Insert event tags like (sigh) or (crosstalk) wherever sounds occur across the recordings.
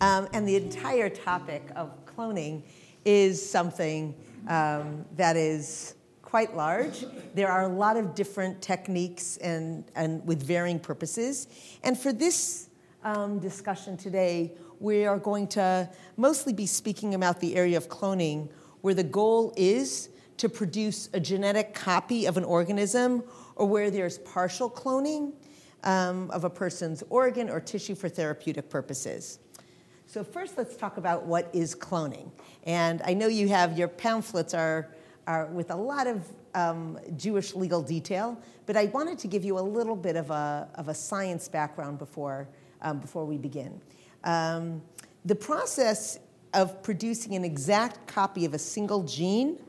Um, and the entire topic of cloning is something um, that is quite large. There are a lot of different techniques and, and with varying purposes. And for this um, discussion today, we are going to mostly be speaking about the area of cloning, where the goal is to produce a genetic copy of an organism or where there's partial cloning um, of a person's organ or tissue for therapeutic purposes. So first, let's talk about what is cloning. And I know you have your pamphlets are are with a lot of um, Jewish legal detail, but I wanted to give you a little bit of a, of a science background before, um, before we begin. Um, the process of producing an exact copy of a single gene,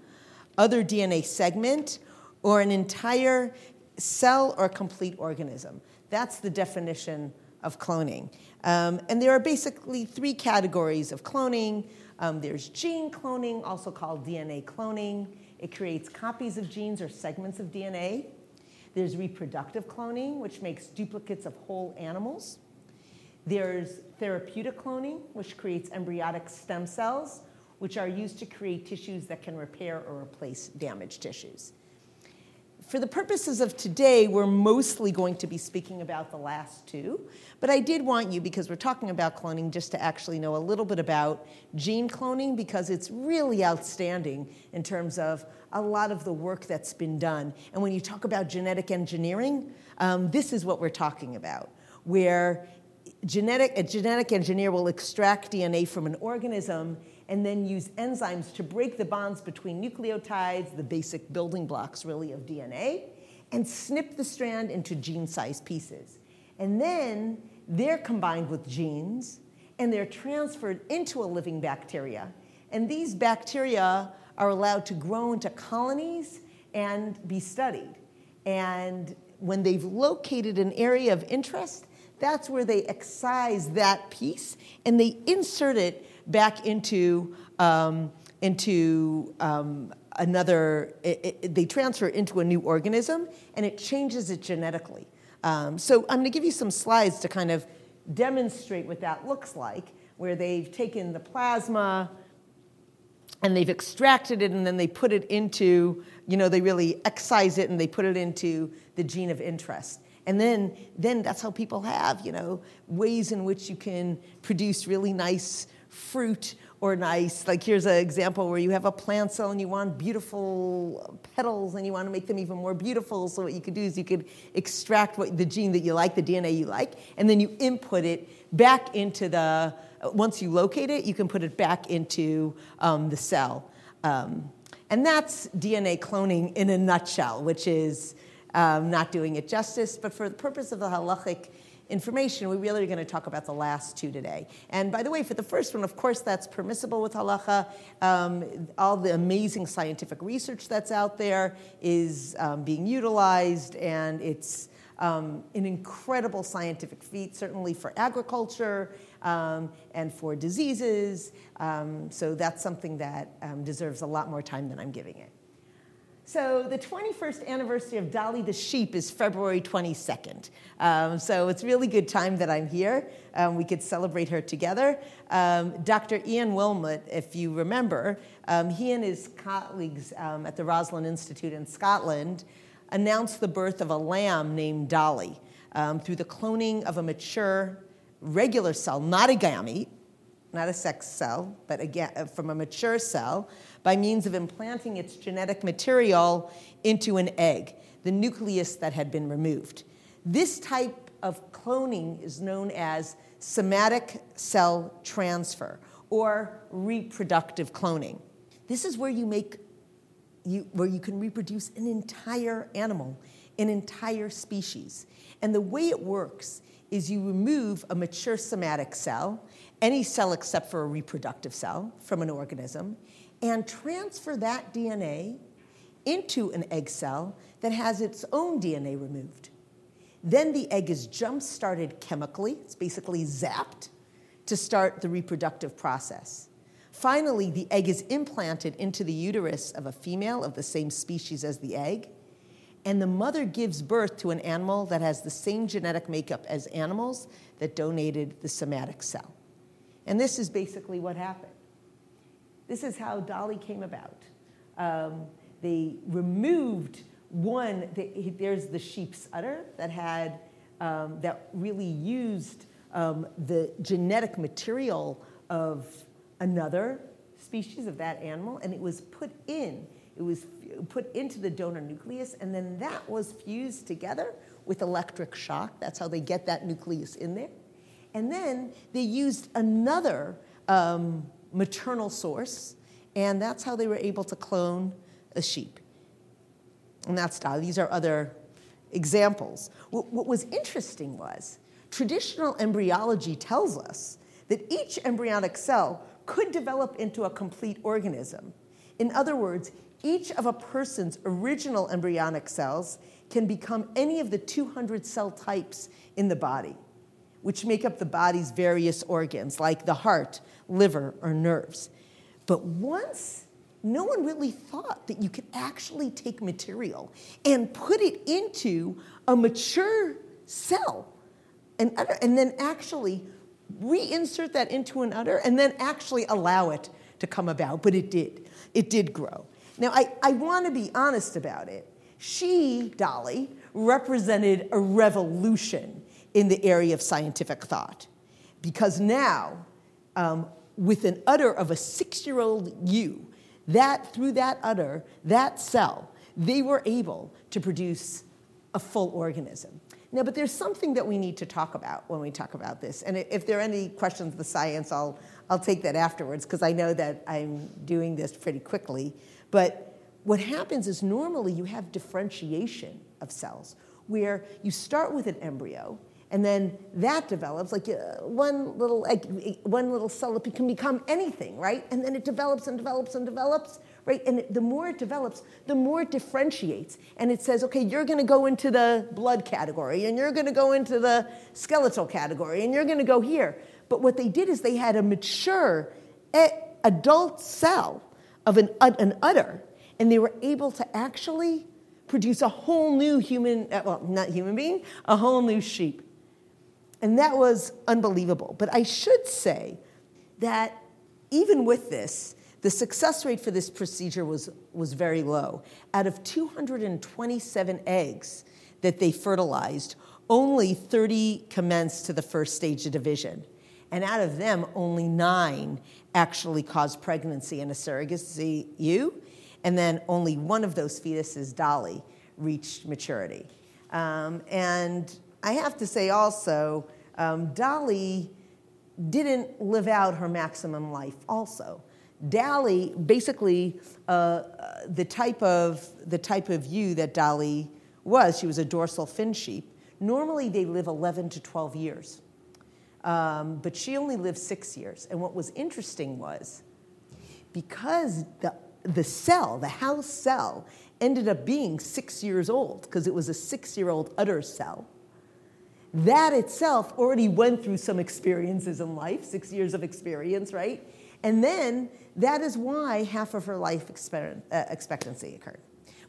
other DNA segment, or an entire cell or complete organism. That's the definition of cloning. Um, and there are basically three categories of cloning. Um, there's gene cloning, also called DNA cloning. It creates copies of genes or segments of DNA. There's reproductive cloning, which makes duplicates of whole animals. There's therapeutic cloning, which creates embryonic stem cells, which are used to create tissues that can repair or replace damaged tissues. For the purposes of today, we're mostly going to be speaking about the last two, but I did want you, because we're talking about cloning, just to actually know a little bit about gene cloning, because it's really outstanding in terms of a lot of the work that's been done. And when you talk about genetic engineering, um, this is what we're talking about, where genetic, a genetic engineer will extract DNA from an organism and then use enzymes to break the bonds between nucleotides, the basic building blocks really of DNA, and snip the strand into gene sized pieces. And then they're combined with genes and they're transferred into a living bacteria. And these bacteria are allowed to grow into colonies and be studied. And when they've located an area of interest, that's where they excise that piece and they insert it back into, um, into um, another, it, it, they transfer into a new organism and it changes it genetically. Um, so I'm going to give you some slides to kind of demonstrate what that looks like, where they've taken the plasma and they've extracted it and then they put it into, you know, they really excise it and they put it into the gene of interest. And then, then that's how people have, you know, ways in which you can produce really nice fruit or nice. Like here's an example where you have a plant cell and you want beautiful petals and you want to make them even more beautiful. So what you could do is you could extract what, the gene that you like, the DNA you like, and then you input it back into the. Once you locate it, you can put it back into um, the cell. Um, and that's DNA cloning in a nutshell, which is um, not doing it justice. But for the purpose of the halachic information, we really going to talk about the last two today. And by the way, for the first one, of course, that's permissible with halacha. Um, all the amazing scientific research that's out there is um, being utilized, and it's um, an incredible scientific feat, certainly for agriculture um, and for diseases. Um, so that's something that um, deserves a lot more time than I'm giving it. So the 21st anniversary of Dolly the sheep is February 22nd. Um, so it's really good time that I'm here. Um, we could celebrate her together. Um, Dr. Ian Wilmut, if you remember, um, he and his colleagues um, at the Roslin Institute in Scotland announced the birth of a lamb named Dolly um, through the cloning of a mature regular cell, not a gamete, not a sex cell, but again, uh, from a mature cell, by means of implanting its genetic material into an egg, the nucleus that had been removed. This type of cloning is known as somatic cell transfer or reproductive cloning. This is where you make you, where you can reproduce an entire animal, an entire species. And the way it works is you remove a mature somatic cell, any cell except for a reproductive cell from an organism, and transfer that DNA into an egg cell that has its own DNA removed. Then the egg is jump started chemically, it's basically zapped to start the reproductive process. Finally, the egg is implanted into the uterus of a female of the same species as the egg, and the mother gives birth to an animal that has the same genetic makeup as animals that donated the somatic cell. And this is basically what happened. This is how Dolly came about. Um, they removed one, they, there's the sheep's udder that had, um, that really used um, the genetic material of another species of that animal, and it was put in, it was put into the donor nucleus, and then that was fused together with electric shock. That's how they get that nucleus in there. And then they used another um, maternal source, and that's how they were able to clone a sheep. And that's. These are other examples. What, what was interesting was traditional embryology tells us that each embryonic cell could develop into a complete organism. In other words, each of a person's original embryonic cells can become any of the 200 cell types in the body, which make up the body's various organs, like the heart, liver, or nerves. But once no one really thought that you could actually take material and put it into a mature cell and, and then actually reinsert that into an udder and then actually allow it to come about. But it did. It did grow. Now, I, I want to be honest about it. She, Dolly, represented a revolution in the area of scientific thought because now, um, with an udder of a six year old you, that through that udder, that cell, they were able to produce a full organism. Now, but there's something that we need to talk about when we talk about this. And if there are any questions of the science, I'll, I'll take that afterwards because I know that I'm doing this pretty quickly. But what happens is normally you have differentiation of cells where you start with an embryo and then that develops like uh, one little like, one little cell it can become anything right? And then it develops and develops and develops right? And it, the more it develops the more it differentiates. And it says okay you're going to go into the blood category and you're going to go into the skeletal category and you're going to go here. But what they did is they had a mature adult cell of an, an udder and they were able to actually produce a whole new human uh, well not human being a whole new sheep and that was unbelievable. But I should say that even with this, the success rate for this procedure was, was very low. Out of 227 eggs that they fertilized, only 30 commenced to the first stage of division. And out of them, only nine actually caused pregnancy in a surrogacy ewe. And then only one of those fetuses, Dolly, reached maturity. Um, and I have to say also, um, Dolly didn't live out her maximum life also. Dolly, basically, uh, uh, the, type of, the type of ewe that Dolly was, she was a Dorset Finn sheep. Normally, they live 11 to 12 years. Um, but she only lived six years. And what was interesting was because the, the cell, the house cell, ended up being six years old, because it was a six year old udder cell that itself already went through some experiences in life, six years of experience, right? And then that is why half of her life uh, expectancy occurred,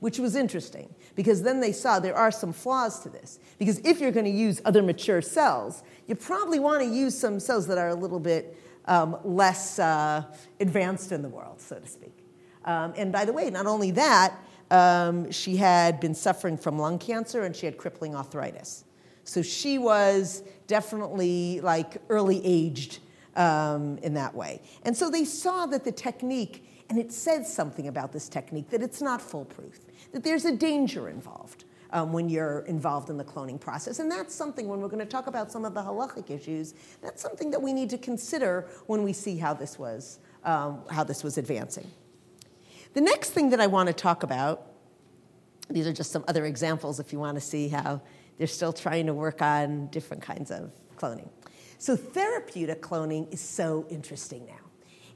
which was interesting because then they saw there are some flaws to this. Because if you're going to use other mature cells, you probably want to use some cells that are a little bit um, less uh, advanced in the world, so to speak. Um, and by the way, not only that, um, she had been suffering from lung cancer and she had crippling arthritis. So she was definitely like early aged um, in that way. And so they saw that the technique, and it says something about this technique, that it's not foolproof, that there's a danger involved. Um, when you're involved in the cloning process. And that's something, when we're going to talk about some of the halachic issues, that's something that we need to consider when we see how this was, um, how this was advancing. The next thing that I want to talk about, these are just some other examples if you want to see how they're still trying to work on different kinds of cloning. So, therapeutic cloning is so interesting now.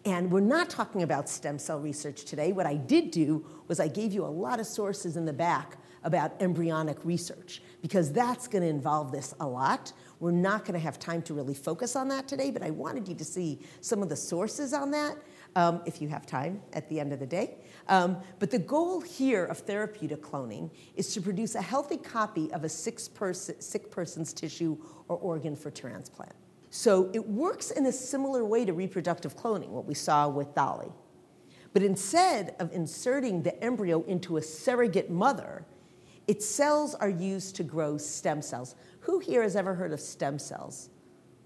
And we're not talking about stem cell research today. What I did do was I gave you a lot of sources in the back about embryonic research because that's going to involve this a lot. We're not going to have time to really focus on that today, but I wanted you to see some of the sources on that um, if you have time at the end of the day. Um, but the goal here of therapeutic cloning is to produce a healthy copy of a sick, person, sick person's tissue or organ for transplant. So it works in a similar way to reproductive cloning, what we saw with Dolly. But instead of inserting the embryo into a surrogate mother, its cells are used to grow stem cells. Who here has ever heard of stem cells?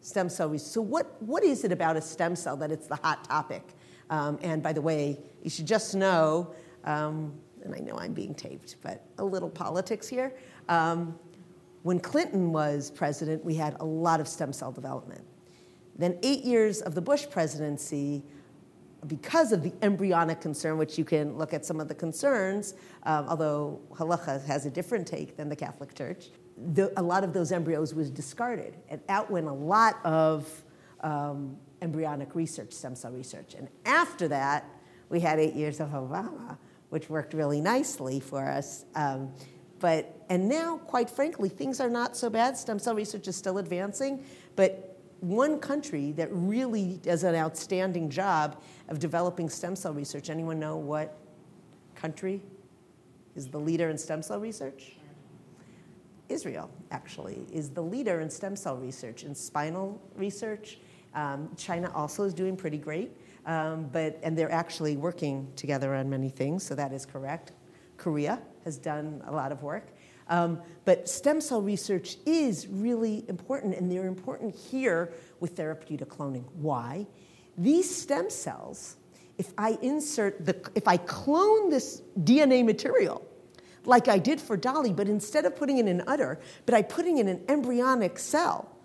Stem cell research. So, what, what is it about a stem cell that it's the hot topic? Um, and by the way, you should just know, um, and I know I'm being taped, but a little politics here. Um, when Clinton was president, we had a lot of stem cell development. Then, eight years of the Bush presidency, because of the embryonic concern, which you can look at some of the concerns, um, although halacha has a different take than the Catholic Church, the, a lot of those embryos was discarded, and out went a lot of um, embryonic research, stem cell research. And after that, we had eight years of Obama, which worked really nicely for us. Um, but, and now, quite frankly, things are not so bad. Stem cell research is still advancing, but one country that really does an outstanding job of developing stem cell research, anyone know what country is the leader in stem cell research? Israel, actually, is the leader in stem cell research, in spinal research. Um, China also is doing pretty great, um, but, and they're actually working together on many things, so that is correct. Korea has done a lot of work. Um, but stem cell research is really important, and they're important here with therapeutic cloning. Why? These stem cells, if I insert the, if I clone this DNA material, like I did for Dolly, but instead of putting it in an udder, but I putting it in an embryonic cell,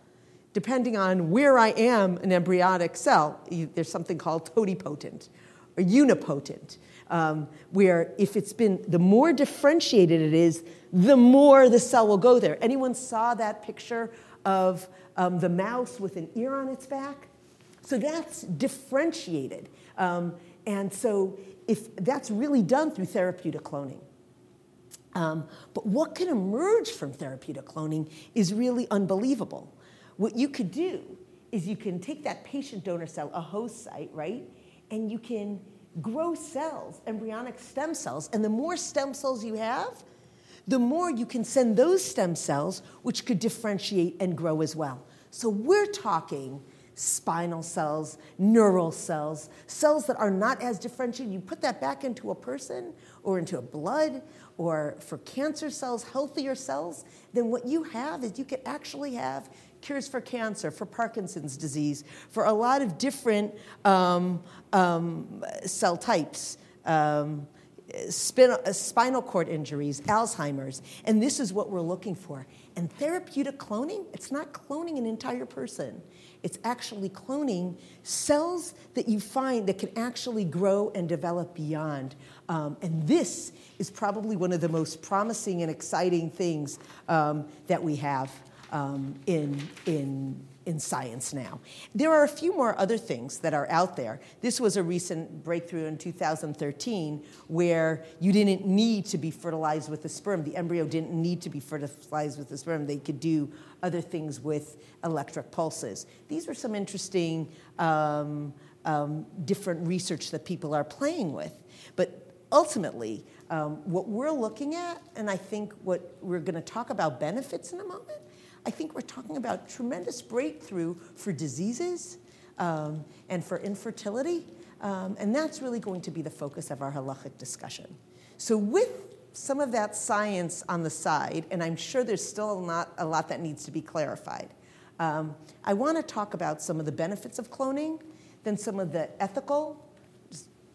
depending on where I am an embryonic cell, there's something called totipotent or unipotent um, where if it's been, the more differentiated it is, the more the cell will go there. Anyone saw that picture of um, the mouse with an ear on its back? So that's differentiated. Um, and so if that's really done through therapeutic cloning. Um, but what can emerge from therapeutic cloning is really unbelievable. What you could do is you can take that patient donor cell, a host site, right? And you can grow cells, embryonic stem cells. And the more stem cells you have, the more you can send those stem cells, which could differentiate and grow as well. So we're talking spinal cells, neural cells, cells that are not as differentiated. You put that back into a person or into a blood or for cancer cells, healthier cells, then what you have is you could actually have cures for cancer, for Parkinson's disease, for a lot of different um, um, cell types. Um, spinal cord injuries, Alzheimer's, and this is what we're looking for. And therapeutic cloning, it's not cloning an entire person. It's actually cloning cells that you find that can actually grow and develop beyond. Um, and this is probably one of the most promising and exciting things um, that we have um, in, in, in science now. There are a few more other things that are out there. This was a recent breakthrough in 2013 where you didn't need to be fertilized with the sperm. The embryo didn't need to be fertilized with the sperm. They could do other things with electric pulses. These are some interesting um, um, different research that people are playing with. But ultimately, um, what we're looking at, and I think what we're going to talk about benefits in a moment, I think we're talking about tremendous breakthrough for diseases um, and for infertility. Um, and that's really going to be the focus of our halachic discussion. So, with some of that science on the side, and I'm sure there's still not a lot that needs to be clarified, Um, I want to talk about some of the benefits of cloning, then some of the ethical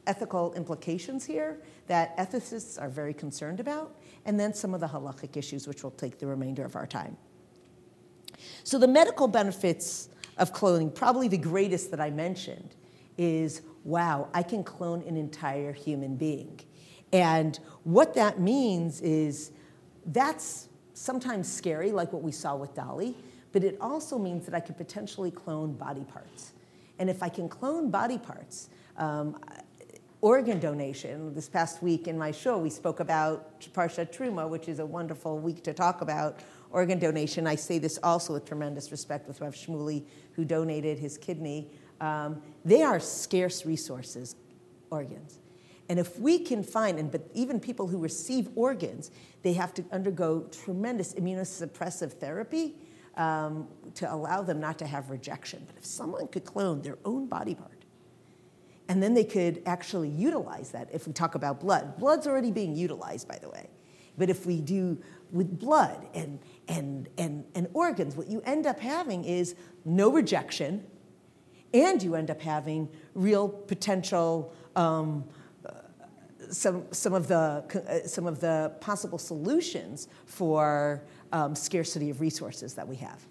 ethical implications here that ethicists are very concerned about, and then some of the halachic issues, which will take the remainder of our time. So, the medical benefits of cloning, probably the greatest that I mentioned, is wow, I can clone an entire human being. And what that means is that's sometimes scary, like what we saw with Dolly, but it also means that I could potentially clone body parts. And if I can clone body parts, um, organ donation. This past week in my show, we spoke about Parsha Terumah, which is a wonderful week to talk about organ donation. I say this also with tremendous respect with Rav Shmuly, who donated his kidney. Um, they are scarce resources, organs. And if we can find, and but even people who receive organs, they have to undergo tremendous immunosuppressive therapy um, to allow them not to have rejection. But if someone could clone their own body part, and then they could actually utilize that if we talk about blood. Blood's already being utilized, by the way. But if we do with blood and, and, and, and organs, what you end up having is no rejection, and you end up having real potential. Um, uh, some, some, of the, uh, some of the possible solutions for um, scarcity of resources that we have.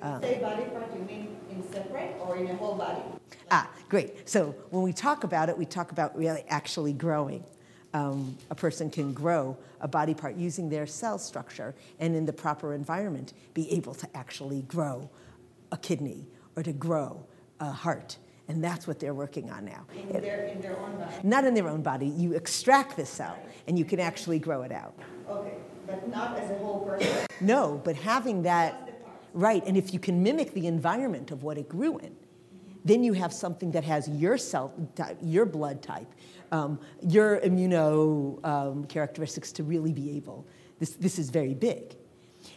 When you say body part, you mean in separate or in a whole body? Ah, great. So when we talk about it, we talk about really actually growing. Um, a person can grow a body part using their cell structure and in the proper environment be able to actually grow a kidney or to grow a heart. And that's what they're working on now. In their, in their own body? Not in their own body. You extract the cell and you can actually grow it out. Okay, but not as a whole person? (coughs) No, but having that, right, and if you can mimic the environment of what it grew in, then you have something that has your cell type, your blood type, um, your immuno um, characteristics to really be able. This, this is very big.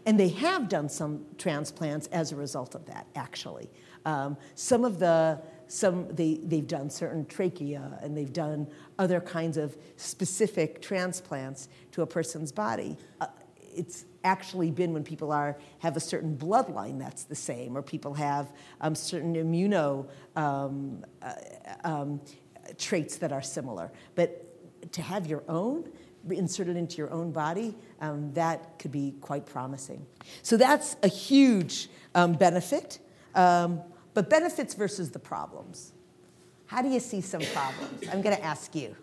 And they have done some transplants as a result of that, actually. Um, some of the, some, they, they've done certain trachea and they've done other kinds of specific transplants to a person's body. Uh, it's actually been when people are have a certain bloodline that's the same, or people have um, certain immuno um, uh, um, traits that are similar. But to have your own inserted into your own body, um, that could be quite promising. So that's a huge um, benefit. Um, but benefits versus the problems. How do you see some problems? I'm going to ask you.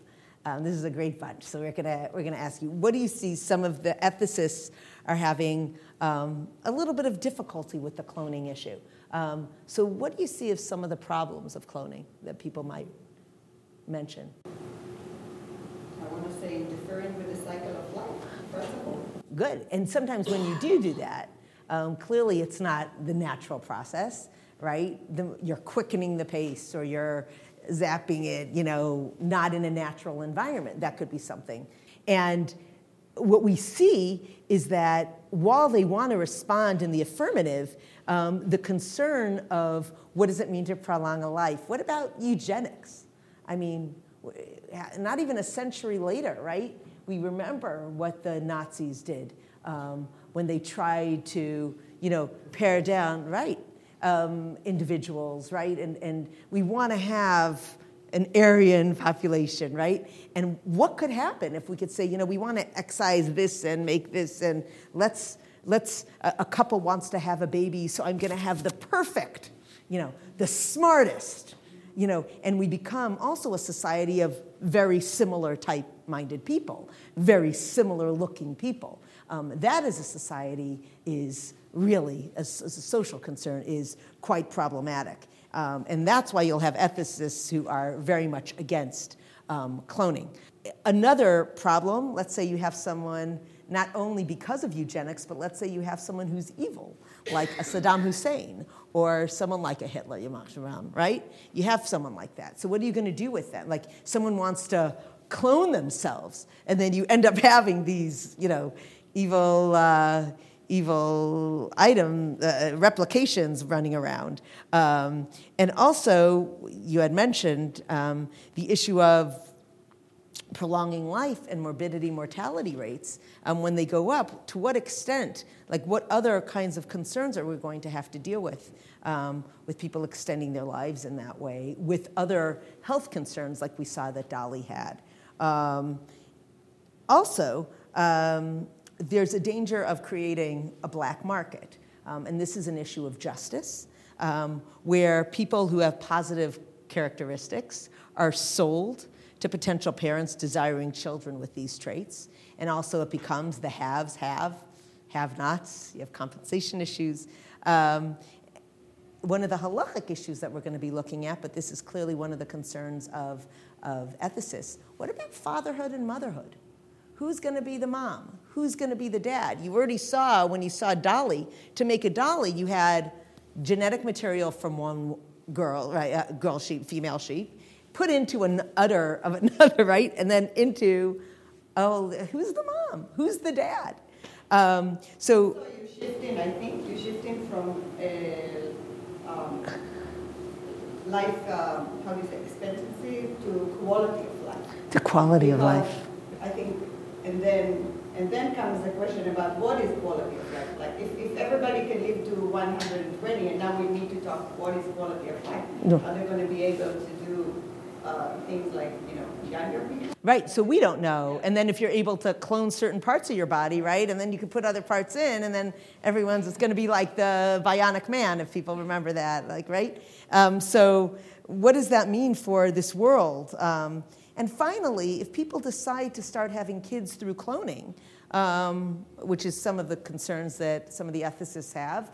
Um, this is a great bunch, so we're gonna we're gonna ask you. What do you see some of the ethicists are having um, a little bit of difficulty with the cloning issue? Um, so, what do you see of some of the problems of cloning that people might mention? I want to say interfering with the cycle of life. First of all. Good, and sometimes when you do do that, um, clearly it's not the natural process, right? The, you're quickening the pace, or you're zapping it, you know, not in a natural environment. That could be something. And what we see is that while they want to respond in the affirmative, um, the concern of what does it mean to prolong a life? What about eugenics? I mean, not even a century later, right? We remember what the Nazis did um, when they tried to, you know, pare down, right, um, individuals, right? And, and we want to have an Aryan population, right? And what could happen if we could say, you know, we want to excise this and make this, and let's, let's, a, a couple wants to have a baby, so I'm going to have the perfect, you know, the smartest, you know, and we become also a society of very similar type minded people, very similar looking people. Um, that as a society is really, as, as a social concern, is quite problematic. Um, and that's why you'll have ethicists who are very much against um, cloning. Another problem, let's say you have someone, not only because of eugenics, but let's say you have someone who's evil, like a Saddam Hussein or someone like a Hitler, right? You have someone like that. So what are you going to do with them? Like someone wants to clone themselves, and then you end up having these, you know, evil. Uh, evil item uh, replications running around. Um, and also, you had mentioned um, the issue of prolonging life and morbidity mortality rates um, when they go up to what extent like what other kinds of concerns are we going to have to deal with um, with people extending their lives in that way with other health concerns like we saw that dolly had? Um, also um, there's a danger of creating a black market um, and this is an issue of justice um, where people who have positive characteristics are sold to potential parents desiring children with these traits. And also, it becomes the haves have, have nots, you have compensation issues. Um, one of the halachic issues that we're going to be looking at, but this is clearly one of the concerns of, of ethicists what about fatherhood and motherhood? Who's going to be the mom? Who's going to be the dad? You already saw when you saw Dolly, to make a Dolly, you had genetic material from one girl, right, uh, girl sheep, female sheep, put into an udder of (laughs) another, right? And then into, oh, who's the mom? Who's the dad? Um, so, so you're shifting, I think you're shifting from uh, um, life, um, how do you say, expectancy to quality of life. The quality because of life. I think, and then and then comes the question about what is quality of life. Like if, if everybody can live to 120, and now we need to talk what is quality of life. No. Are they going to be able to uh, things like, you know, people. Right, so we don't know. And then if you're able to clone certain parts of your body, right, and then you can put other parts in, and then everyone's, it's going to be like the bionic man, if people remember that, like, right? Um, so what does that mean for this world? Um, and finally, if people decide to start having kids through cloning, um, which is some of the concerns that some of the ethicists have,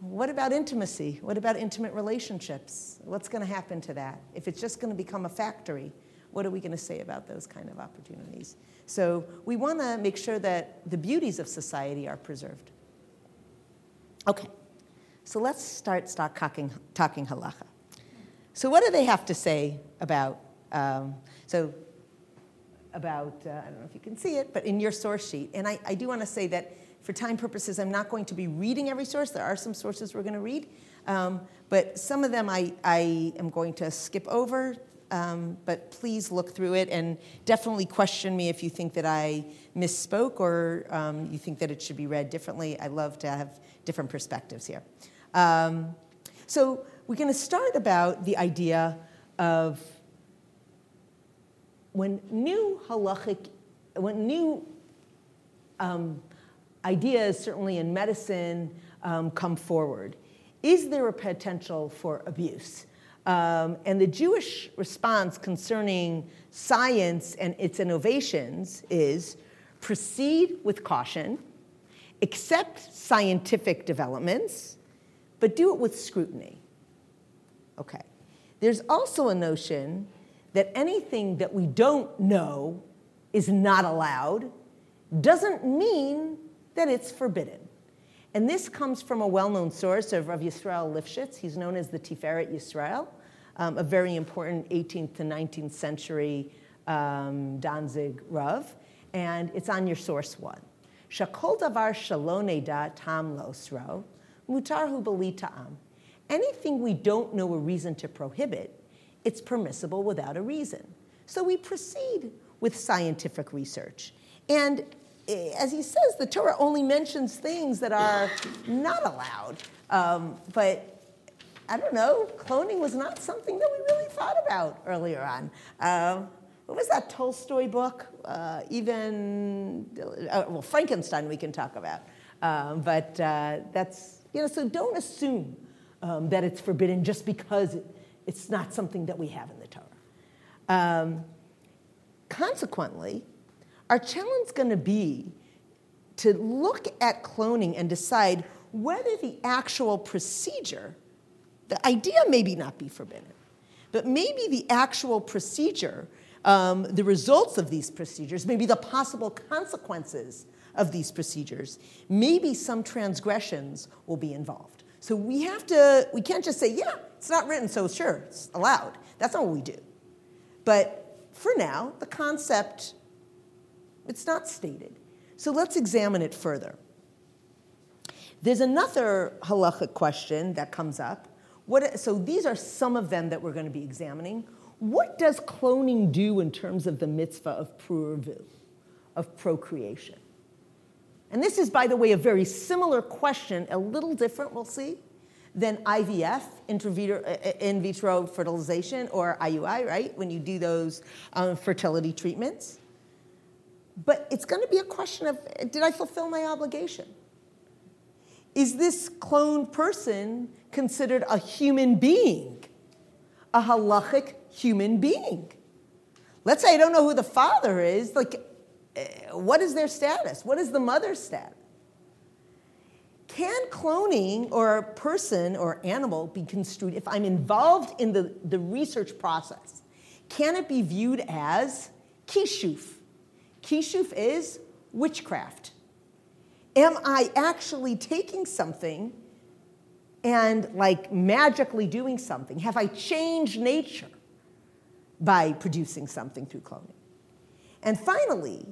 what about intimacy? What about intimate relationships? What's going to happen to that? If it's just going to become a factory, what are we going to say about those kind of opportunities? So we want to make sure that the beauties of society are preserved. Okay, so let's start, talking, talking halacha. So what do they have to say about, um, so about, uh, I don't know if you can see it, but in your source sheet, and I, I do want to say that for time purposes, I'm not going to be reading every source. There are some sources we're going to read, um, but some of them I, I am going to skip over. Um, but please look through it and definitely question me if you think that I misspoke or um, you think that it should be read differently. I love to have different perspectives here. Um, so we're going to start about the idea of when new halachic, when new um, ideas, certainly in medicine, um, come forward. Is there a potential for abuse? Um, and the Jewish response concerning science and its innovations is proceed with caution, accept scientific developments, but do it with scrutiny. Okay. There's also a notion that anything that we don't know is not allowed doesn't mean that it's forbidden. And this comes from a well known source of Rav Yisrael Lifshitz. He's known as the Tiferet Yisrael, um, a very important 18th to 19th century um, Danzig Rav. And it's on your source one. Shakol davar shaloneda tam losro, mutarhu beli ta'am. Anything we don't know a reason to prohibit, it's permissible without a reason. So we proceed with scientific research. And as he says, the Torah only mentions things that are not allowed. Um, but I don't know, cloning was not something that we really thought about earlier on. Um, what was that Tolstoy book? Uh, even, uh, well, Frankenstein we can talk about. Um, but uh, that's, you know, so don't assume um, that it's forbidden just because it, it's not something that we have in the Torah. Um, consequently, our challenge is going to be to look at cloning and decide whether the actual procedure, the idea maybe not be forbidden, but maybe the actual procedure, um, the results of these procedures, maybe the possible consequences of these procedures, maybe some transgressions will be involved. So we have to, we can't just say, yeah, it's not written, so sure, it's allowed. That's not what we do. But for now, the concept it's not stated. So let's examine it further. There's another halachic question that comes up. What, so these are some of them that we're going to be examining. what does cloning do in terms of the mitzvah of pru urvu, of procreation? And this is, by the way, a very similar question, a little different, we'll see, than IVF, in vitro fertilization, or IUI, right? When you do those um, fertility treatments. But it's going to be a question of did I fulfill my obligation? Is this cloned person considered a human being, a halachic human being? Let's say I don't know who the father is. Like, eh, what is their status? What is the mother's status? Can cloning or a person or animal be construed, if I'm involved in the, the research process, can it be viewed as kishuf? Kishuf is witchcraft. Am I actually taking something and like magically doing something? Have I changed nature by producing something through cloning? And finally,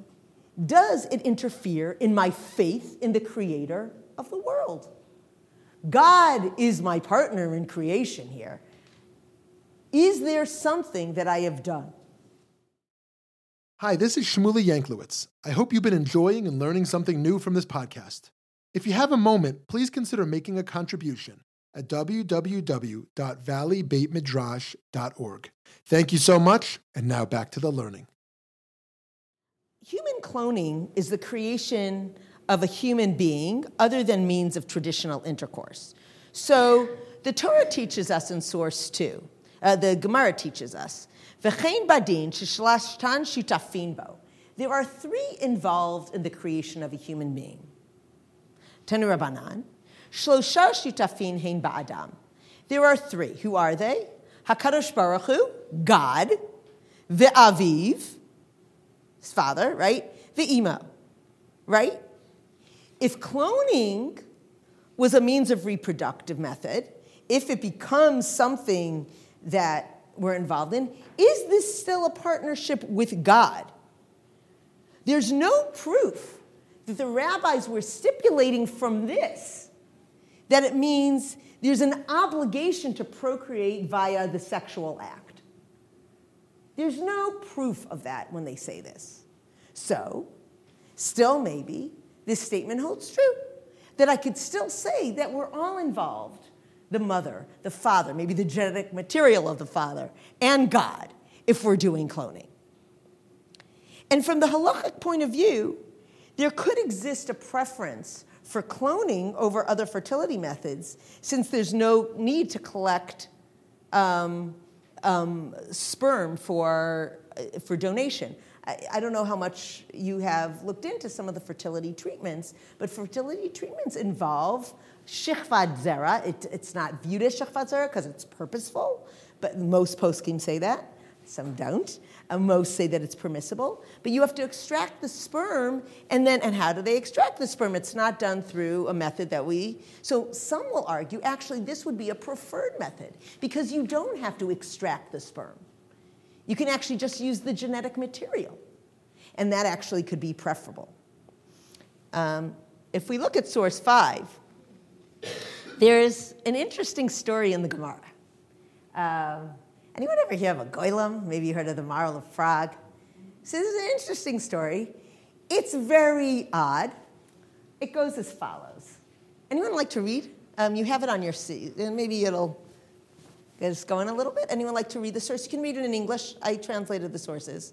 does it interfere in my faith in the creator of the world? God is my partner in creation here. Is there something that I have done? Hi, this is Shmuly Yanklowitz. I hope you've been enjoying and learning something new from this podcast. If you have a moment, please consider making a contribution at www.valleybeitmidrash.org. Thank you so much, and now back to the learning. Human cloning is the creation of a human being other than means of traditional intercourse. So the Torah teaches us in source 2, uh, the Gemara teaches us There are three involved in the creation of a human being. Rabbanan, shlosha hein. There are three. Who are they? Hakadosh Baruch Hu, God, the Aviv, his father, right? The imo, right? If cloning was a means of reproductive method, if it becomes something that we're involved in, is this still a partnership with God? There's no proof that the rabbis were stipulating from this that it means there's an obligation to procreate via the sexual act. There's no proof of that when they say this. So, still maybe, this statement holds true. That I could still say that we're all involved the mother, the father, maybe the genetic material of the father, and God if we're doing cloning. And from the halachic point of view, there could exist a preference for cloning over other fertility methods since there's no need to collect um, um, sperm for, uh, for donation. I, I, don't know how much you have looked into some of the fertility treatments, but fertility treatments involve Shichvat Zera, it, it's not viewed as Shichvat Zera because it's purposeful, but most poskim say that. Some don't. And most say that it's permissible. But you have to extract the sperm, and then, and how do they extract the sperm? It's not done through a method that we. So some will argue actually this would be a preferred method because you don't have to extract the sperm. You can actually just use the genetic material. And that actually could be preferable. Um, if we look at source five, there's an interesting story in the Gemara. Um, anyone ever hear of a goylem? Maybe you heard of the Maharal of Prague. So this is an interesting story. It's very odd. It goes as follows. Anyone like to read? Um, you have it on your seat, and maybe it'll get us going a little bit. Anyone like to read the source? You can read it in English. I translated the sources.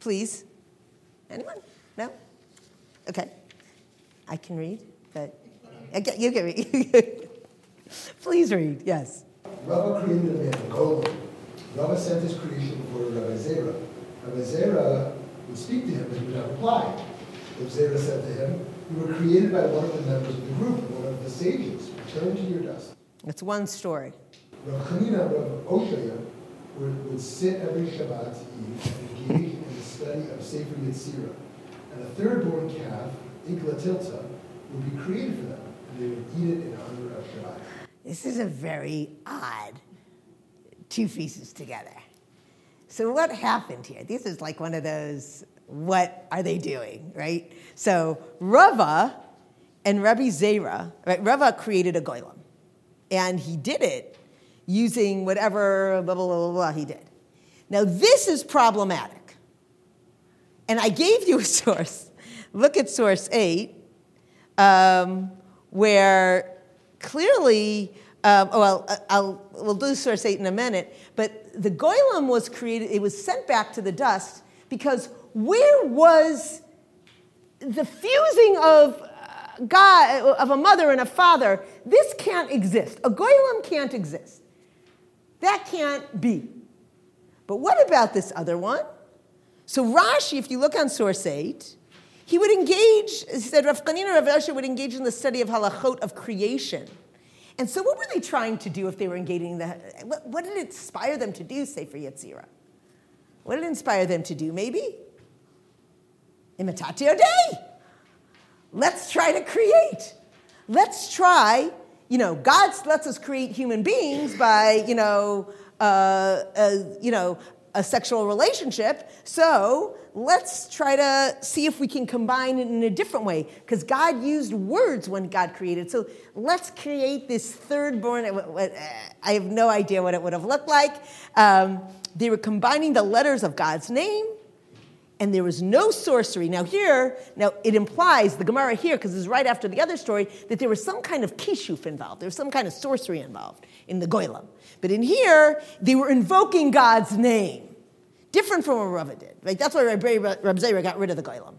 Please. Anyone? No? Okay. I can read, but you can (laughs) read. Please read, yes. Rava created a man, Golem. Rava sent his creation before Rabbi Zera. Rabbi Zera would speak to him, but he would not reply. Rabbi Zera said to him, You were created by one of the members of the group, one of the sages. Return to your dust. It's one story. Rav Chanina, Rav Oshaya, would, would sit every Shabbat to eat and engage in the study of Sefer Yetzirah. And a third-born calf, Igla Tilta, would be created for them they would eat it in honor of. This is a very odd two feasts together. So what happened here? This is like one of those, what are they doing, right? So Rava and Rabbi Zera, right? Rava created a goylem, and he did it using whatever blah, blah, blah, blah, he did. Now, this is problematic. And I gave you a (laughs) source. Look at source 8, um, where clearly, um, oh, well, I'll, we'll do source 8 in a minute, but the goylem was created, it was sent back to the dust because where was the fusing of uh, God, of a mother and a father? This can't exist. A goylem can't exist. That can't be. But what about this other one? So Rashi, if you look on source 8, he would engage, he said Rav Chanina Rav Oshaya would engage in the study of halachot of creation. And so what were they trying to do if they were engaging in the, what, what did it inspire them to do, Sefer Yetzirah? What did it inspire them to do, maybe? Imitatio Dei. Let's try to create. Let's try, you know, God lets us create human beings by, you know, uh, uh, you know, a sexual relationship. So let's try to see if we can combine it in a different way. Because God used words when God created. So let's create this third born. I have no idea what it would have looked like. Um, they were combining the letters of God's name. And there was no sorcery. Now, here, now it implies, the Gemara here, because it's right after the other story, that there was some kind of kishuf involved. There was some kind of sorcery involved in the Goylam. But in here, they were invoking God's name. Different from what Rava did. Right? That's why Reb Zera got rid of the Goylam.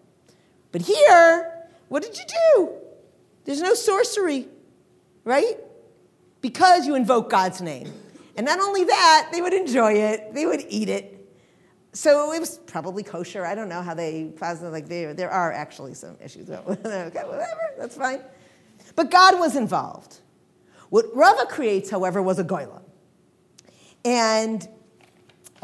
But here, what did you do? There's no sorcery, right? Because you invoke God's name. And not only that, they would enjoy it, they would eat it. So it was probably kosher. I don't know how they, like there, there are actually some issues. (laughs) okay, whatever, that's fine. But God was involved. What Rava creates, however, was a goyla. And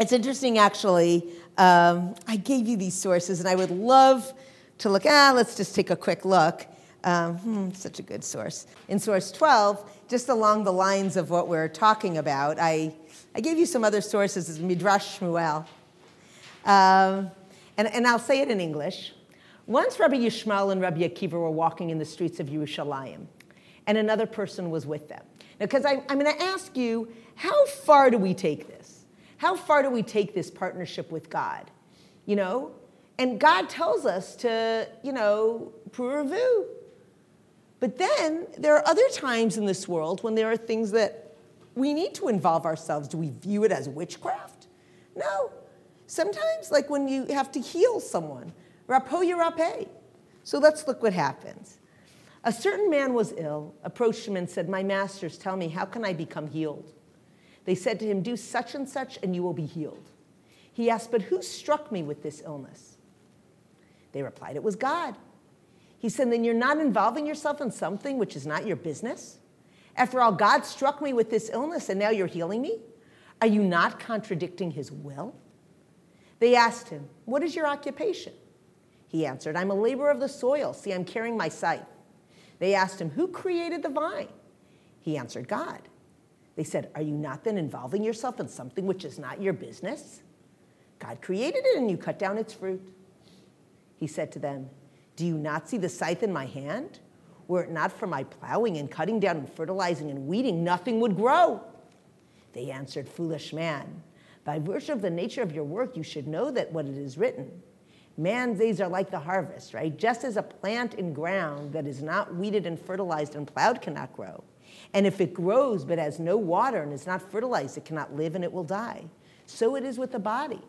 it's interesting, actually. Um, I gave you these sources, and I would love to look. Ah, let's just take a quick look. Um, hmm, such a good source. In source 12, just along the lines of what we're talking about, I, I gave you some other sources. It's Midrash Shmuel. Um, and, and I'll say it in English. Once Rabbi Yishmael and Rabbi Akiva were walking in the streets of Yerushalayim, and another person was with them. Now, because I'm going to ask you, how far do we take this? How far do we take this partnership with God? You know? And God tells us to, you know, pru urvu. But then there are other times in this world when there are things that we need to involve ourselves. Do we view it as witchcraft? No. Sometimes, like when you have to heal someone, rapo yirape. So let's look what happens. A certain man was ill, approached him and said, My masters, tell me, how can I become healed? They said to him, Do such and such, and you will be healed. He asked, But who struck me with this illness? They replied, It was God. He said, Then you're not involving yourself in something which is not your business? After all, God struck me with this illness, and now you're healing me? Are you not contradicting his will? They asked him, What is your occupation? He answered, I'm a laborer of the soil. See, I'm carrying my scythe. They asked him, Who created the vine? He answered, God. They said, Are you not then involving yourself in something which is not your business? God created it and you cut down its fruit. He said to them, Do you not see the scythe in my hand? Were it not for my plowing and cutting down and fertilizing and weeding, nothing would grow. They answered, Foolish man, by virtue of the nature of your work, you should know that what it is written. Man's days are like the harvest, right? Just as a plant in ground that is not weeded and fertilized and plowed cannot grow, and if it grows but has no water and is not fertilized, it cannot live and it will die. So it is with the body.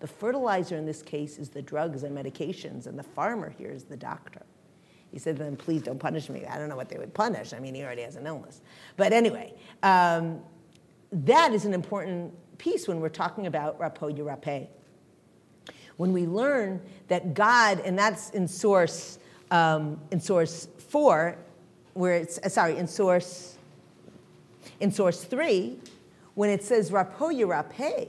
The fertilizer in this case is the drugs and medications, and the farmer here is the doctor. He said, then please don't punish me. I don't know what they would punish. I mean, he already has an illness. But anyway, um, that is an important piece when we're talking about rapo yirape. When we learn that God, and that's in source, um, in source four, where it's uh, sorry in source in source three, when it says rapo yirape,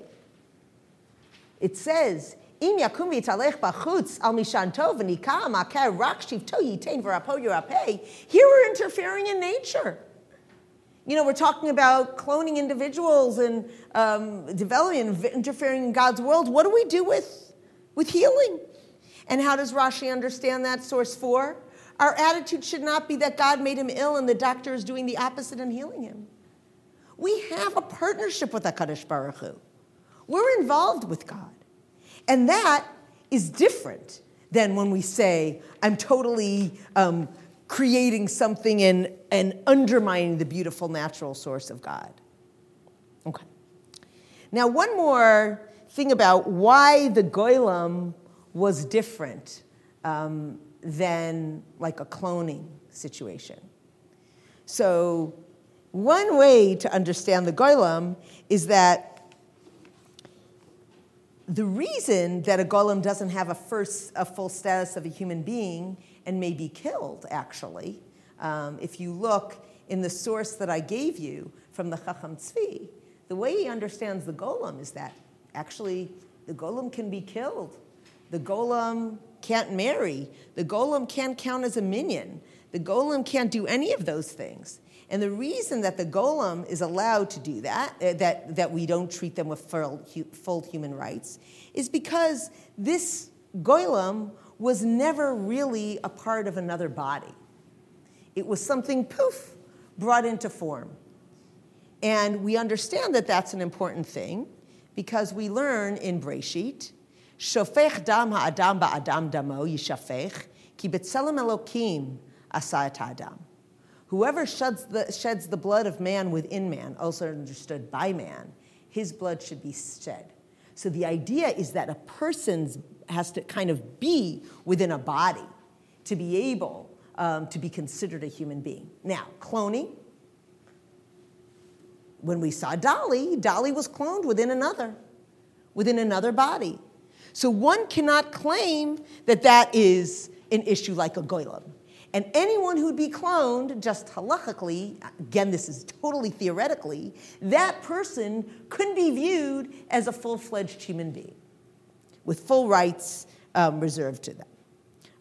it says im yakum v'yitalech b'chutz al mishanto v'nika makar rak shivto yitain v'rapo yirape. Here we're interfering in nature. You know, we're talking about cloning individuals and um, developing, interfering in God's world. What do we do with, with healing? And how does Rashi understand that? Source four our attitude should not be that God made him ill and the doctor is doing the opposite and healing him. We have a partnership with HaKadosh Baruch Hu. We're involved with God. And that is different than when we say, I'm totally um, creating something and, and undermining the beautiful natural source of God. Okay. Now, one more thing about why the Goylem was different um, than like a cloning situation. So, one way to understand the golem is that the reason that a golem doesn't have a, first, a full status of a human being and may be killed, actually, um, if you look in the source that I gave you from the Chacham Tzvi, the way he understands the golem is that actually the golem can be killed. The golem can't marry. The golem can't count as a minyan. The golem can't do any of those things. And the reason that the golem is allowed to do that, uh, that, that we don't treat them with full, full human rights, is because this golem was never really a part of another body. It was something, poof, brought into form. And we understand that that's an important thing because we learn in Breshit, Shofech dam ha'adam ba'adam damo yishafech, ki betzelem elokim asayat adam. Whoever sheds the, sheds the blood of man within man, also understood by man, his blood should be shed. So the idea is that a person has to kind of be within a body to be able um, to be considered a human being. Now, cloning. When we saw Dolly, Dolly was cloned within another, within another body. So one cannot claim that that is an issue like a goylem. And anyone who'd be cloned, just halachically, again, this is totally theoretically, that person couldn't be viewed as a full fledged human being with full rights um, reserved to them.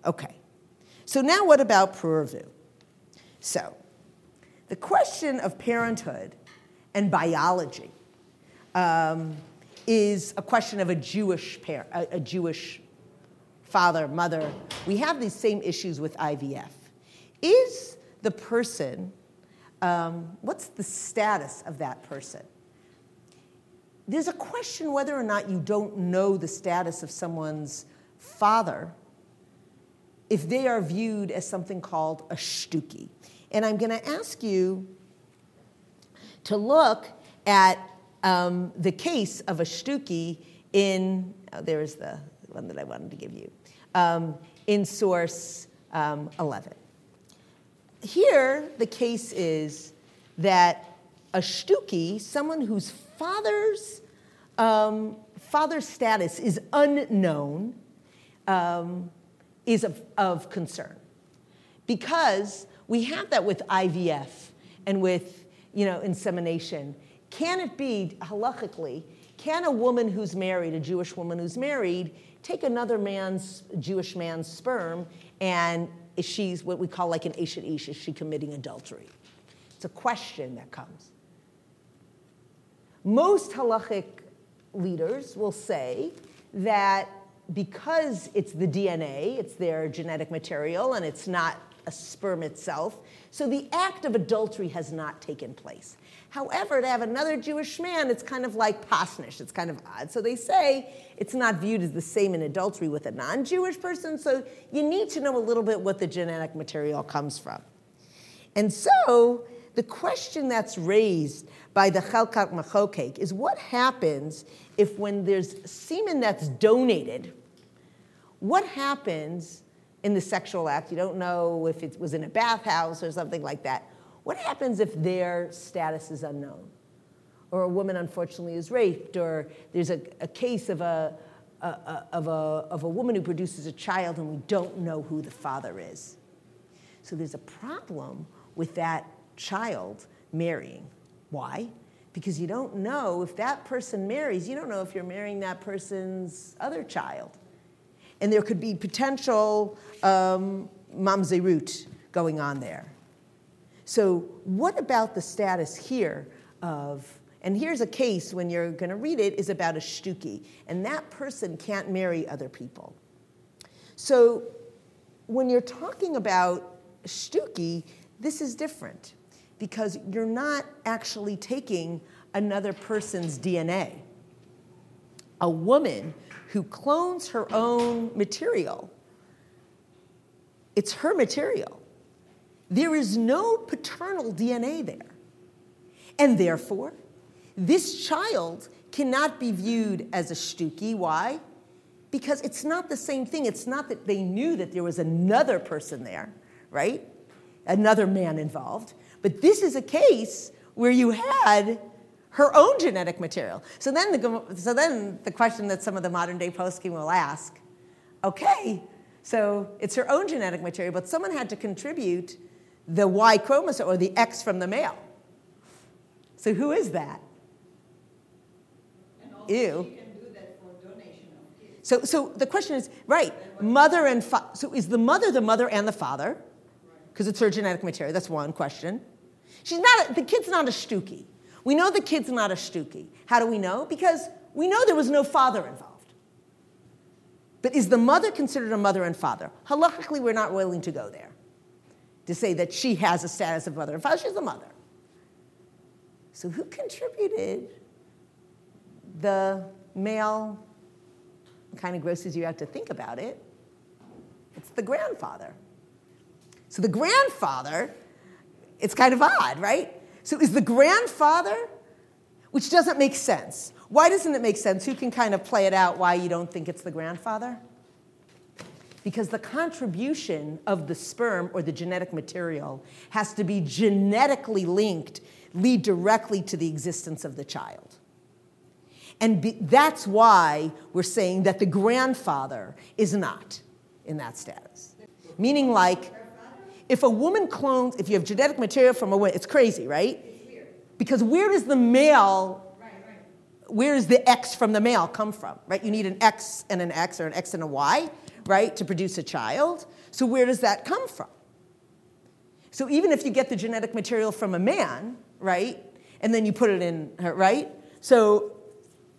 Okay, so now what about Pru urvu? So, the question of parenthood and biology um, is a question of a Jewish parent, a, a Jewish father, mother. We have these same issues with IVF. Is the person, um, what's the status of that person? There's a question whether or not you don't know the status of someone's father if they are viewed as something called a shtuki. And I'm going to ask you to look at um, the case of a shtuki in, oh, there's the one that I wanted to give you, um, in source um, 11 here, the case is that a shtuki, someone whose father's um, father's status is unknown, um, is of, of concern. Because we have that with IVF and with you know, insemination. Can it be, halachically, can a woman who's married, a Jewish woman who's married, take another man's, Jewish man's sperm and is she what we call like an Eshet Ish? Is she committing adultery? It's a question that comes. Most halachic leaders will say that because it's the DNA, it's their genetic material, and it's not a sperm itself, so the act of adultery has not taken place. However, to have another Jewish man, it's kind of like pasnish. It's kind of odd. So they say it's not viewed as the same in adultery with a non Jewish person. So you need to know a little bit what the genetic material comes from. And so the question that's raised by the Chelkat Machokek is what happens if when there's semen that's donated, what happens in the sexual act? You don't know if it was in a bathhouse or something like that. What happens if their status is unknown? Or a woman unfortunately is raped, or there's a, a case of a, a, of, a, of a woman who produces a child and we don't know who the father is. So there's a problem with that child marrying. Why? Because you don't know if that person marries, you don't know if you're marrying that person's other child. And there could be potential um, mamzerut going on there. So, what about the status here of, and here's a case when you're going to read it, is about a shtuki, and that person can't marry other people. So, when you're talking about shtuki, this is different because you're not actually taking another person's DNA. a woman who clones her own material, it's her material. There is no paternal DNA there. And therefore, this child cannot be viewed as a shtuki. Why? Because it's not the same thing. It's not that they knew that there was another person there, right? Another man involved. But this is a case where you had her own genetic material. So then the, so then the question that some of the modern day poskim will ask okay, so it's her own genetic material, but someone had to contribute the Y chromosome or the X from the male. So who is that? Ew. So, so the question is, right, mother and fa- so is the mother the mother and the father? Because it's her genetic material. That's one question. She's not. A, the kid's not a shtuki. We know the kid's not a shtuki. How do we know? Because we know there was no father involved. But is the mother considered a mother and father? Halachically, we're not willing to go there to say that she has a status of mother and father. She's a mother. So who contributed the male? Kind of grosses you out to think about it. It's the grandfather. So the grandfather, it's kind of odd, right? So is the grandfather, which doesn't make sense. Why doesn't it make sense? Who can kind of play it out why you don't think it's the grandfather? Because the contribution of the sperm or the genetic material has to be genetically linked, lead directly to the existence of the child. And be, that's why we're saying that the grandfather is not in that status. Meaning, like, if a woman clones, if you have genetic material from a woman, it's crazy, right? Because where does the male, where does the X from the male come from, right? You need an X and an X or an X and a Y, right, to produce a child. So where does that come from? So even if you get the genetic material from a man, right, and then you put it in her, right? So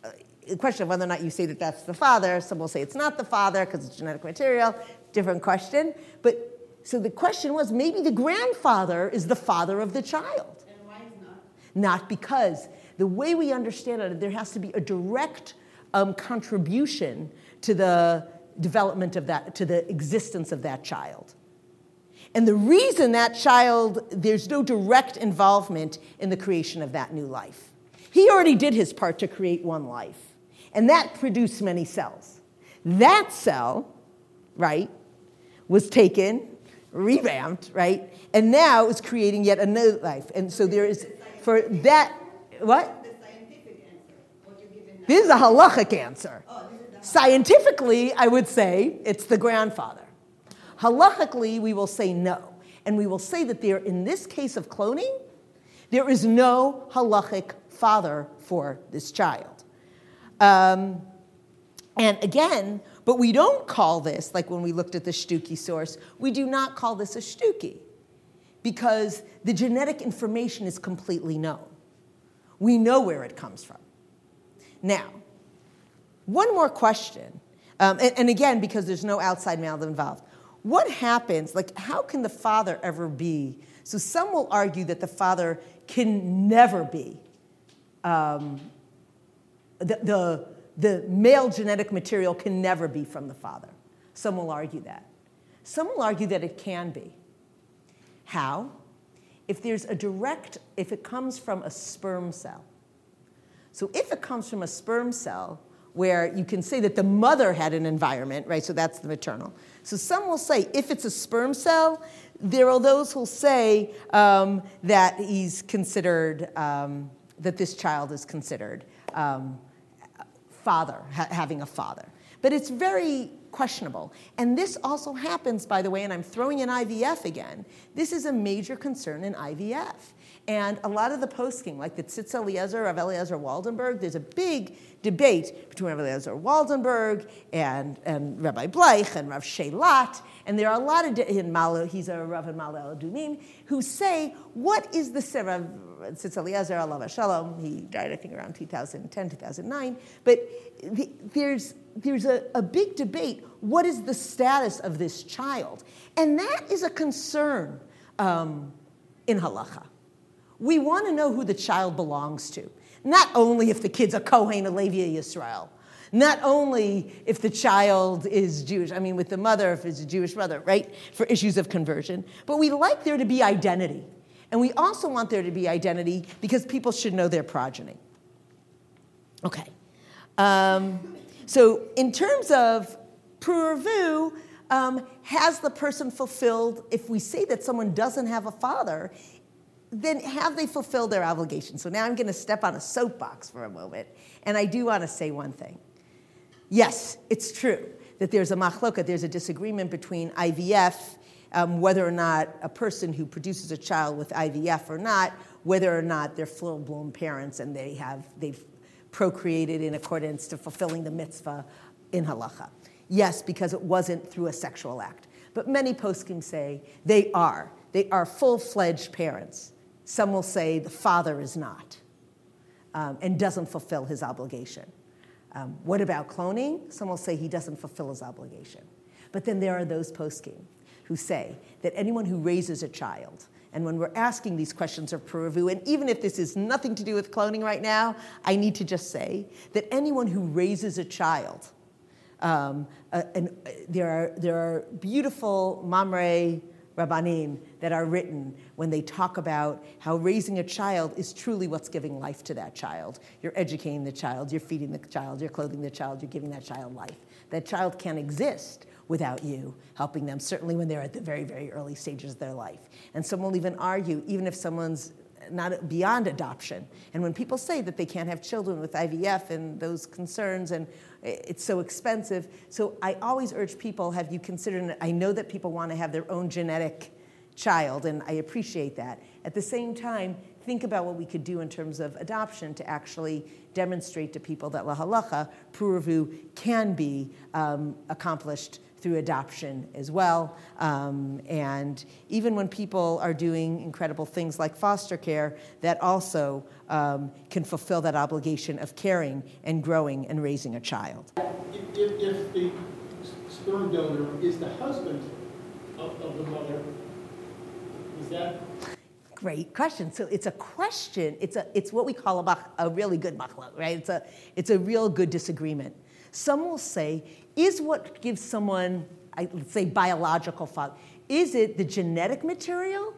uh, the question of whether or not you say that that's the father, some will say it's not the father because it's genetic material, different question. But so the question was maybe the grandfather is the father of the child. And why is not? Not because the way we understand it, there has to be a direct um, contribution to the development of that, to the existence of that child. And the reason that child, there's no direct involvement in the creation of that new life. He already did his part to create one life, and that produced many cells. That cell, right, was taken revamped, right? And now is creating yet another life. And so there is, for that, what? This is a halachic answer. Scientifically, I would say it's the grandfather. Halachically, we will say no. And we will say that there, in this case of cloning, there is no halachic father for this child. Um, and again, but we don't call this, like when we looked at the Shtuki source, we do not call this a Shtuki because the genetic information is completely known. We know where it comes from. Now, one more question, um, and, and again, because there's no outside male involved. What happens, like, how can the father ever be? So, some will argue that the father can never be um, the, the the male genetic material can never be from the father. Some will argue that. Some will argue that it can be. How? If there's a direct, if it comes from a sperm cell. So if it comes from a sperm cell, where you can say that the mother had an environment, right? So that's the maternal. So some will say if it's a sperm cell, there are those who'll say um, that he's considered, um, that this child is considered um, father, ha- having a father. But it's very questionable. And this also happens, by the way, and I'm throwing in IVF again. This is a major concern in IVF. And a lot of the poskim, like the Tzitz Eliezer of Eliezer Waldenberg, there's a big debate between Eliezer Waldenberg and, and Rabbi Bleich and Rav Shelat. And there are a lot of, in Malo, he's a Rav in Ma'ale Adumim, who say, what is the Rav Tzitz Eliezer, Allah Shalom, he died, I think, around 2010, 2009. But the, there's, there's a, a big debate. What is the status of this child? And that is a concern um, in halacha. We want to know who the child belongs to. Not only if the kid's a Kohen, a Levi, Yisrael. Not only if the child is Jewish, I mean, with the mother, if it's a Jewish mother, right, for issues of conversion, but we like there to be identity. And we also want there to be identity because people should know their progeny. Okay. Um, so, in terms of pru urvu, um, has the person fulfilled, if we say that someone doesn't have a father, then have they fulfilled their obligation? So now I'm going to step on a soapbox for a moment, and I do want to say one thing. Yes, it's true that there's a machloka, there's a disagreement between IVF, um, whether or not a person who produces a child with IVF or not, whether or not they're full-blown parents and they have they've procreated in accordance to fulfilling the mitzvah in halacha. Yes, because it wasn't through a sexual act. But many poskim say they are. They are full-fledged parents. Some will say the father is not um, and doesn't fulfill his obligation. Um, what about cloning? Some will say he doesn't fulfill his obligation. But then there are those poskim who say that anyone who raises a child, and when we're asking these questions of Pru urvu, and even if this is nothing to do with cloning right now, I need to just say that anyone who raises a child, um, uh, and uh, there, are, there are beautiful mamre Rabbanim that are written when they talk about how raising a child is truly what's giving life to that child. You're educating the child, you're feeding the child, you're clothing the child, you're giving that child life. That child can't exist without you helping them, certainly when they're at the very, very early stages of their life. And some will even argue, even if someone's not beyond adoption. And when people say that they can't have children with IVF and those concerns, and it's so expensive, so I always urge people: Have you considered? I know that people want to have their own genetic child, and I appreciate that. At the same time, think about what we could do in terms of adoption to actually demonstrate to people that la halacha, pru urvu, can be um, accomplished through adoption as well. Um, and even when people are doing incredible things like foster care, that also um, can fulfill that obligation of caring and growing and raising a child. If, if the sperm donor is the husband of, of the mother, is that Great question. So it's a question. It's a it's what we call a, a really good machlok, right? It's a it's a real good disagreement. Some will say, is what gives someone, I, let's say, biological father, is it the genetic material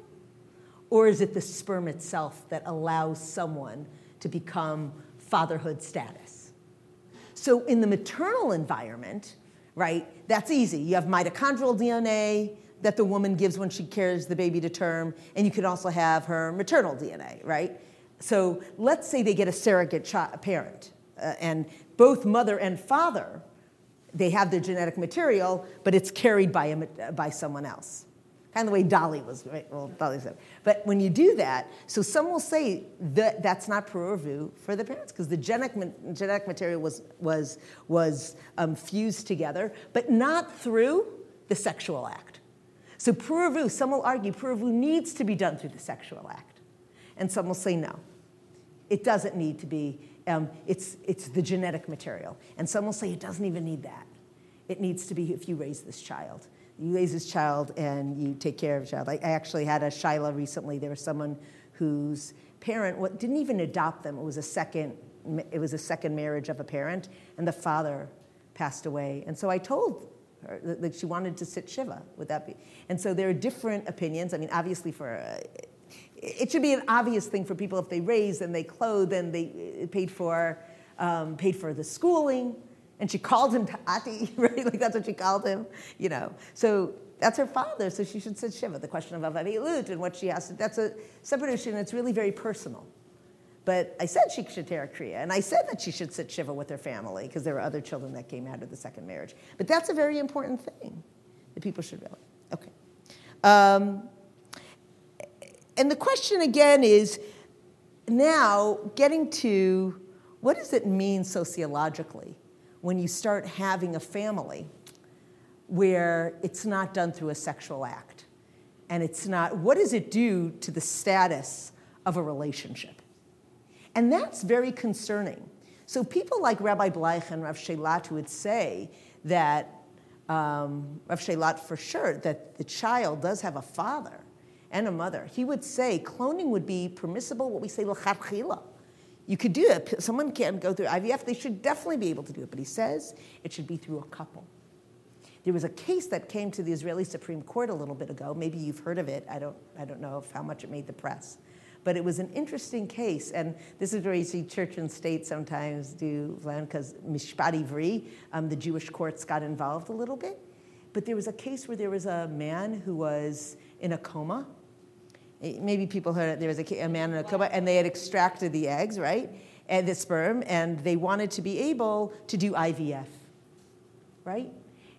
or is it the sperm itself that allows someone to become fatherhood status? So in the maternal environment, right, that's easy. You have mitochondrial DNA that the woman gives when she carries the baby to term, and you can also have her maternal DNA, right? So let's say they get a surrogate parent, uh, and both mother and father, they have their genetic material, but it's carried by, a, by someone else. Kind of the way Dolly was, right? Well, Dolly said. But when you do that, so some will say that that's not pru urvu for the parents because the genetic, genetic material was, was, was um, fused together, but not through the sexual act. So pru urvu, some will argue pru urvu needs to be done through the sexual act. And some will say no. It doesn't need to be um, it's, it's the genetic material. And some will say it doesn't even need that. It needs to be if you raise this child. You raise this child and you take care of the child. I, I actually had a shaila recently. There was someone whose parent didn't even adopt them. It was a second. It was a second marriage of a parent, and the father passed away. And so I told her that she wanted to sit shiva. Would that be? And so there are different opinions. I mean, obviously, for uh, it should be an obvious thing for people if they raise and they clothe and they uh, paid for, um, paid for the schooling. And she called him Tati, (laughs) right? Like that's what she called him, you know. So that's her father, so she should sit Shiva. The question of aveilut and what she has to, that's a separate issue, and it's really very personal. But I said she should tear Kriya, and I said that she should sit Shiva with her family, because there were other children that came out of the second marriage. But that's a very important thing that people should realize. Okay. Um, and the question again is now getting to what does it mean sociologically when you start having a family where it's not done through a sexual act? And it's not, what does it do to the status of a relationship? And that's very concerning. So people like Rabbi Bleich and Rav Shelat would say that, um, Rav Shelat for sure, that the child does have a father and a mother. He would say cloning would be permissible, what we say. You could do it. Someone can go through IVF, they should definitely be able to do it. But he says it should be through a couple. There was a case that came to the Israeli Supreme Court a little bit ago. Maybe you've heard of it. I don't, I don't know how much it made the press. But it was an interesting case. And this is where you see church and state sometimes do, because Mishpat Ivri, um, the Jewish courts got involved a little bit. But there was a case where there was a man who was in a coma. Eh, maybe people heard it. There was a, a man in a coma, and they had extracted the eggs, right? And the sperm, and they wanted to be able to do IVF, right?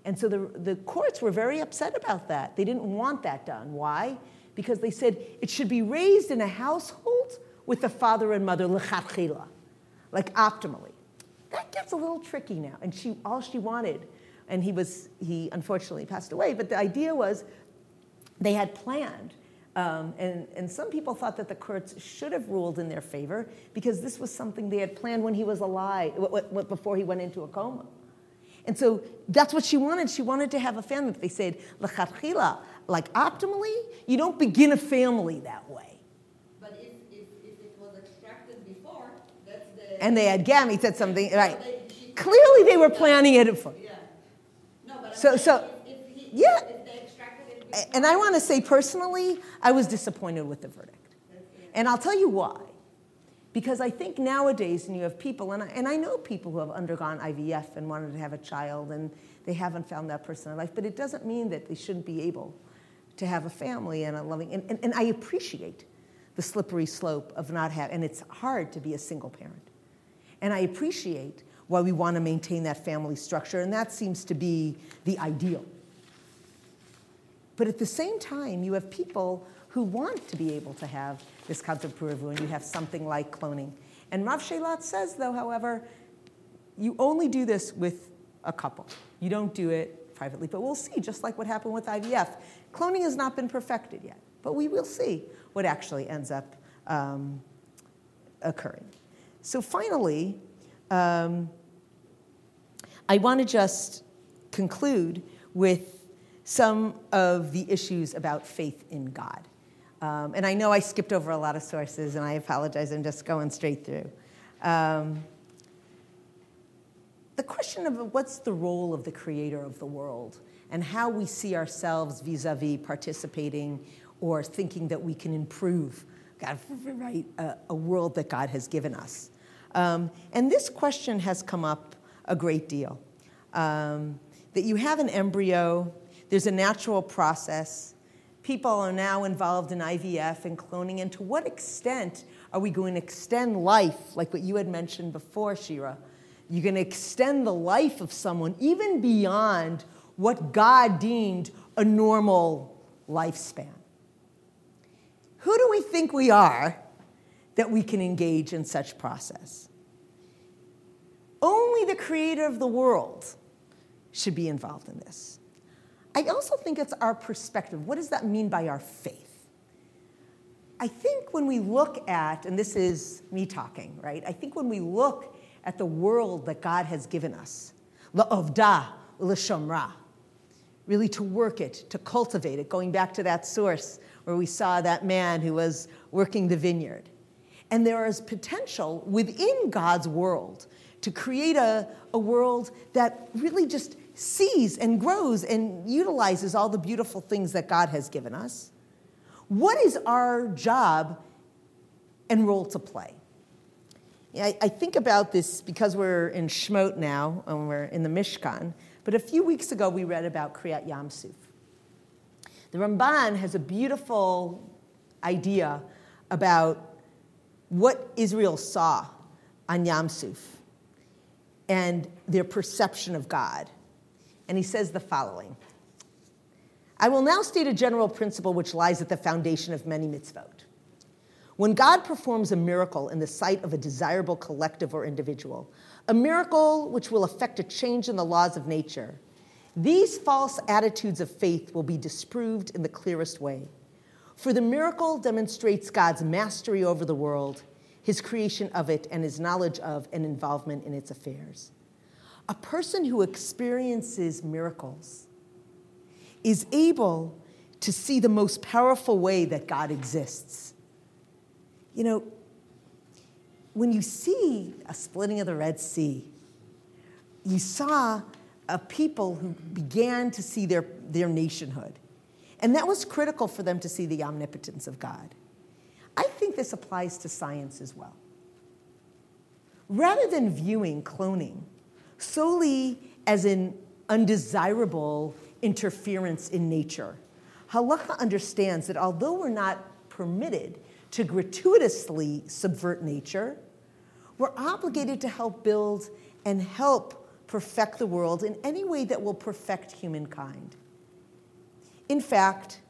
And so the, the courts were very upset about that. They didn't want that done. Why? Because they said it should be raised in a household with the father and mother, like optimally. That gets a little tricky now. And she, all she wanted, and he was, he unfortunately passed away, but the idea was they had planned um, and, and, some people thought that the courts should have ruled in their favor because this was something they had planned when he was alive, before he went into a coma. And so that's what she wanted. She wanted to have a family. But They said, l'chatchila, like optimally, you don't begin a family that way. But if, if, if it was extracted before, that's the... And they had gametes, said something, right. They, she, Clearly they were planning it for. Yeah. No, but so, so, if, if he, yeah. If they extracted it before, and I want to say personally, I was disappointed with the verdict. And I'll tell you why. Because I think nowadays, and you have people, and I, and I know people who have undergone IVF and wanted to have a child, and they haven't found that person in life, but it doesn't mean that they shouldn't be able to have a family and a loving, and, and, and I appreciate the slippery slope of not having, and it's hard to be a single parent. And I appreciate why we want to maintain that family structure, and that seems to be the ideal. But at the same time, you have people who want to be able to have this concept pru urvu, and you have something like cloning. And Rav Shelat says, though, however, you only do this with a couple. You don't do it privately. But we'll see, just like what happened with IVF. Cloning has not been perfected yet, but we will see what actually ends up um, occurring. So finally, um, I want to just conclude with some of the issues about faith in God. Um, and I know I skipped over a lot of sources, and I apologize, I'm just going straight through. Um, the question of what's the role of the creator of the world and how we see ourselves vis a vis participating or thinking that we can improve God, right, a, a world that God has given us. Um, and this question has come up a great deal. Um, that you have an embryo, there's a natural process, people are now involved in IVF and cloning, and to what extent are we going to extend life, like what you had mentioned before, Shira? You're going to extend the life of someone even beyond what God deemed a normal lifespan. Who do we think we are that we can engage in such process? Only the creator of the world should be involved in this. I also think it's our perspective. What does that mean by our faith? I think when we look at, and this is me talking, right? I think when we look at the world that God has given us, la'ovda, l'shomra, really to work it, to cultivate it, going back to that source where we saw that man who was working the vineyard. And there is potential within God's world to create a, a world that really just sees and grows and utilizes all the beautiful things that God has given us. What is our job and role to play? I, think about this because we're in Shemot now and we're in the Mishkan, but a few weeks ago we read about Kriyat Yam Suf. The Ramban has a beautiful idea about what Israel saw on Yam Suf and their perception of God and he says the following I will now state a general principle which lies at the foundation of many mitzvot. When God performs a miracle in the sight of a desirable collective or individual, a miracle which will affect a change in the laws of nature, these false attitudes of faith will be disproved in the clearest way. For the miracle demonstrates God's mastery over the world, his creation of it, and his knowledge of and involvement in its affairs a person who experiences miracles is able to see the most powerful way that God exists. You know, when you see a splitting of the Red Sea, you saw a people who began to see their, their nationhood. And that was critical for them to see the omnipotence of God. I think this applies to science as well. Rather than viewing cloning solely as an undesirable interference in nature, halacha understands that although we're not permitted to gratuitously subvert nature, we're obligated to help build and help perfect the world in any way that will perfect humankind. In fact,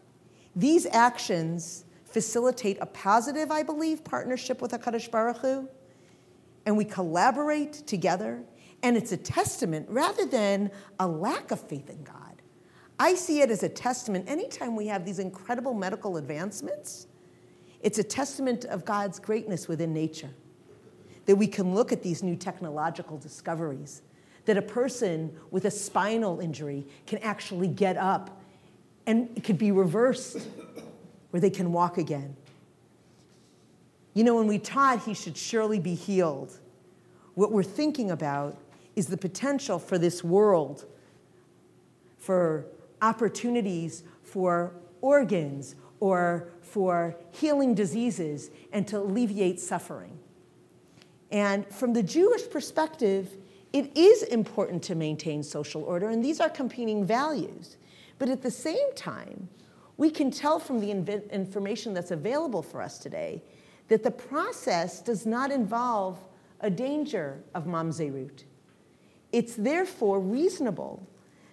these actions facilitate a positive, I believe, partnership with HaKadosh Baruch Hu, and we collaborate together, and it's a testament rather than a lack of faith in God. I see it as a testament anytime we have these incredible medical advancements, it's a testament of God's greatness within nature. That we can look at these new technological discoveries, that a person with a spinal injury can actually get up and it could be reversed where they can walk again. You know, when we taught he should surely be healed, what we're thinking about is the potential for this world, for opportunities for organs or for healing diseases and to alleviate suffering. And from the Jewish perspective, it is important to maintain social order, and these are competing values. But at the same time, we can tell from the inv- information that's available for us today that the process does not involve a danger of mamzerut. It's therefore reasonable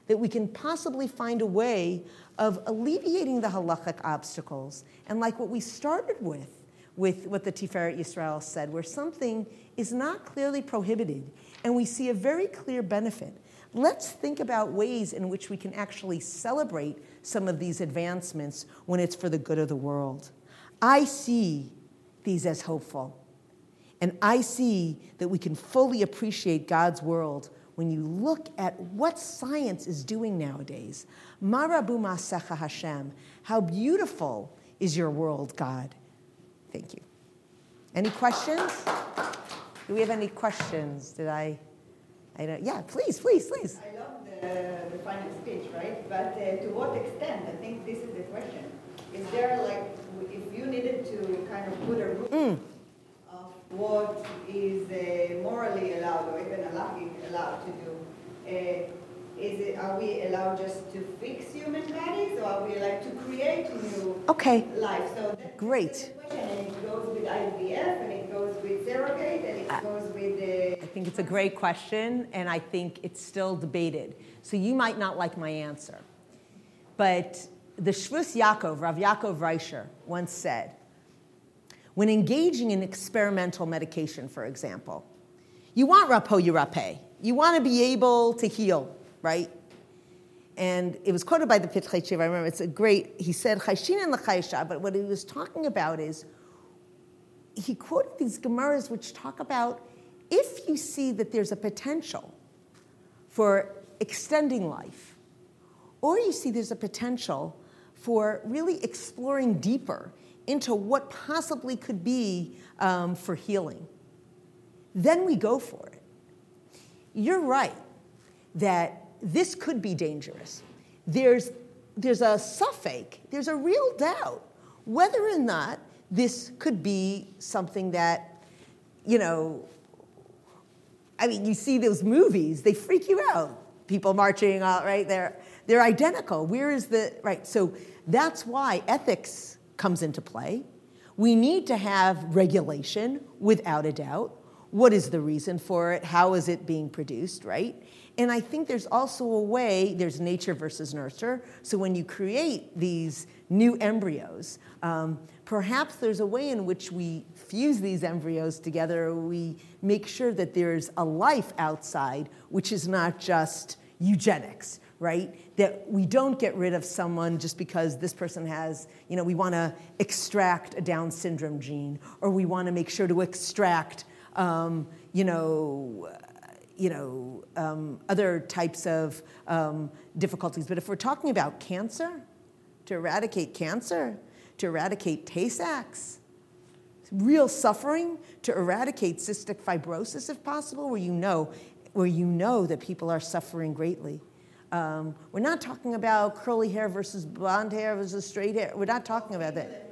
that we can possibly find a way of alleviating the halachic obstacles. And like what we started with, with what the Tiferet Yisrael said, where something is not clearly prohibited and we see a very clear benefit. Let's think about ways in which we can actually celebrate some of these advancements when it's for the good of the world. I see these as hopeful. And I see that we can fully appreciate God's world when you look at what science is doing nowadays. Marabu Masecha Hashem, how beautiful is your world, God. Thank you. Any questions? Do we have any questions? Did I? I don't, yeah, please, please, please. I love the, the final speech, right? But uh, to what extent? I think this is the question. Is there like, if you needed to kind of put a rule mm. What is uh, morally allowed or even allowed to do, uh, is it, are we allowed just to fix human bodies or are we allowed to create new okay. life? So Great. And it goes with IVF and it goes with surrogate and it uh, goes with the... I think it's a great question and I think it's still debated. So you might not like my answer. But the Shvus Yaakov, Rav Yaakov Reischer, once said, when engaging in experimental medication, for example, you want rapo yirape. You want to be able to heal right? And it was quoted by the Teshuva. I remember it's a great, he said, Chayshin and but what he was talking about is, he quoted these Gemaras which talk about if you see that there's a potential for extending life, or you see there's a potential for really exploring deeper into what possibly could be um, for healing, then we go for it. You're right that this could be dangerous. There's, there's a safek, there's a real doubt whether or not this could be something that, you know, I mean, you see those movies, they freak you out. People marching out, right? They're, they're identical. Where is the, right? So that's why ethics comes into play. We need to have regulation without a doubt. What is the reason for it? How is it being produced, right? And I think there's also a way, there's nature versus nurture. So when you create these new embryos, um, perhaps there's a way in which we fuse these embryos together. We make sure that there's a life outside, which is not just eugenics, right? That we don't get rid of someone just because this person has, you know, we want to extract a Down syndrome gene, or we want to make sure to extract, um, you know, you know, um, other types of um, difficulties. But if we're talking about cancer, to eradicate cancer, to eradicate Tay Sachs, real suffering to eradicate cystic fibrosis if possible, where you know, where you know that people are suffering greatly. Um, we're not talking about curly hair versus blonde hair versus straight hair. We're not talking about that.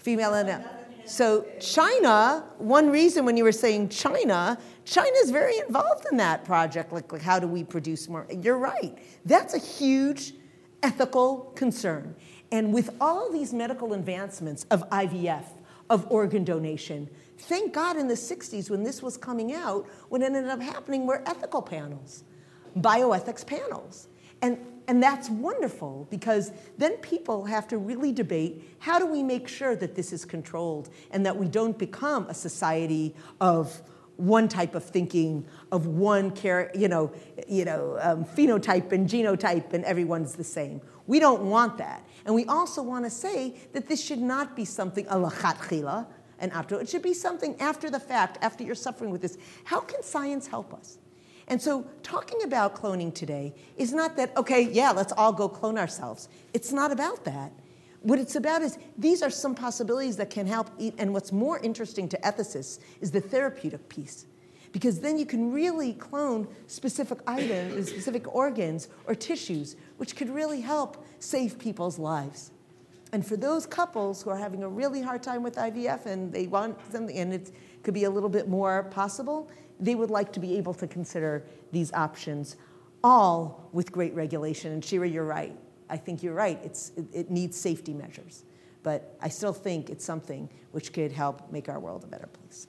Female and male. So China, one reason when you were saying China, China is very involved in that project. Like, like how do we produce more? You're right. That's a huge ethical concern. And with all these medical advancements of IVF, of organ donation, thank God in the 60s when this was coming out, what ended up happening were ethical panels, bioethics panels. And, and that's wonderful because then people have to really debate how do we make sure that this is controlled and that we don't become a society of one type of thinking, of one char- you know, you know, um, phenotype and genotype, and everyone's the same. We don't want that. And we also want to say that this should not be something a chila and after. It should be something after the fact, after you're suffering with this. How can science help us? And so, talking about cloning today is not that, okay, yeah, let's all go clone ourselves. It's not about that. What it's about is these are some possibilities that can help. And what's more interesting to ethicists is the therapeutic piece. Because then you can really clone specific items, specific organs or tissues, which could really help save people's lives. And for those couples who are having a really hard time with IVF and they want something, and it could be a little bit more possible, they would like to be able to consider these options, all with great regulation. And Shira, you're right. I think you're right. It's, it, it needs safety measures. But I still think it's something which could help make our world a better place.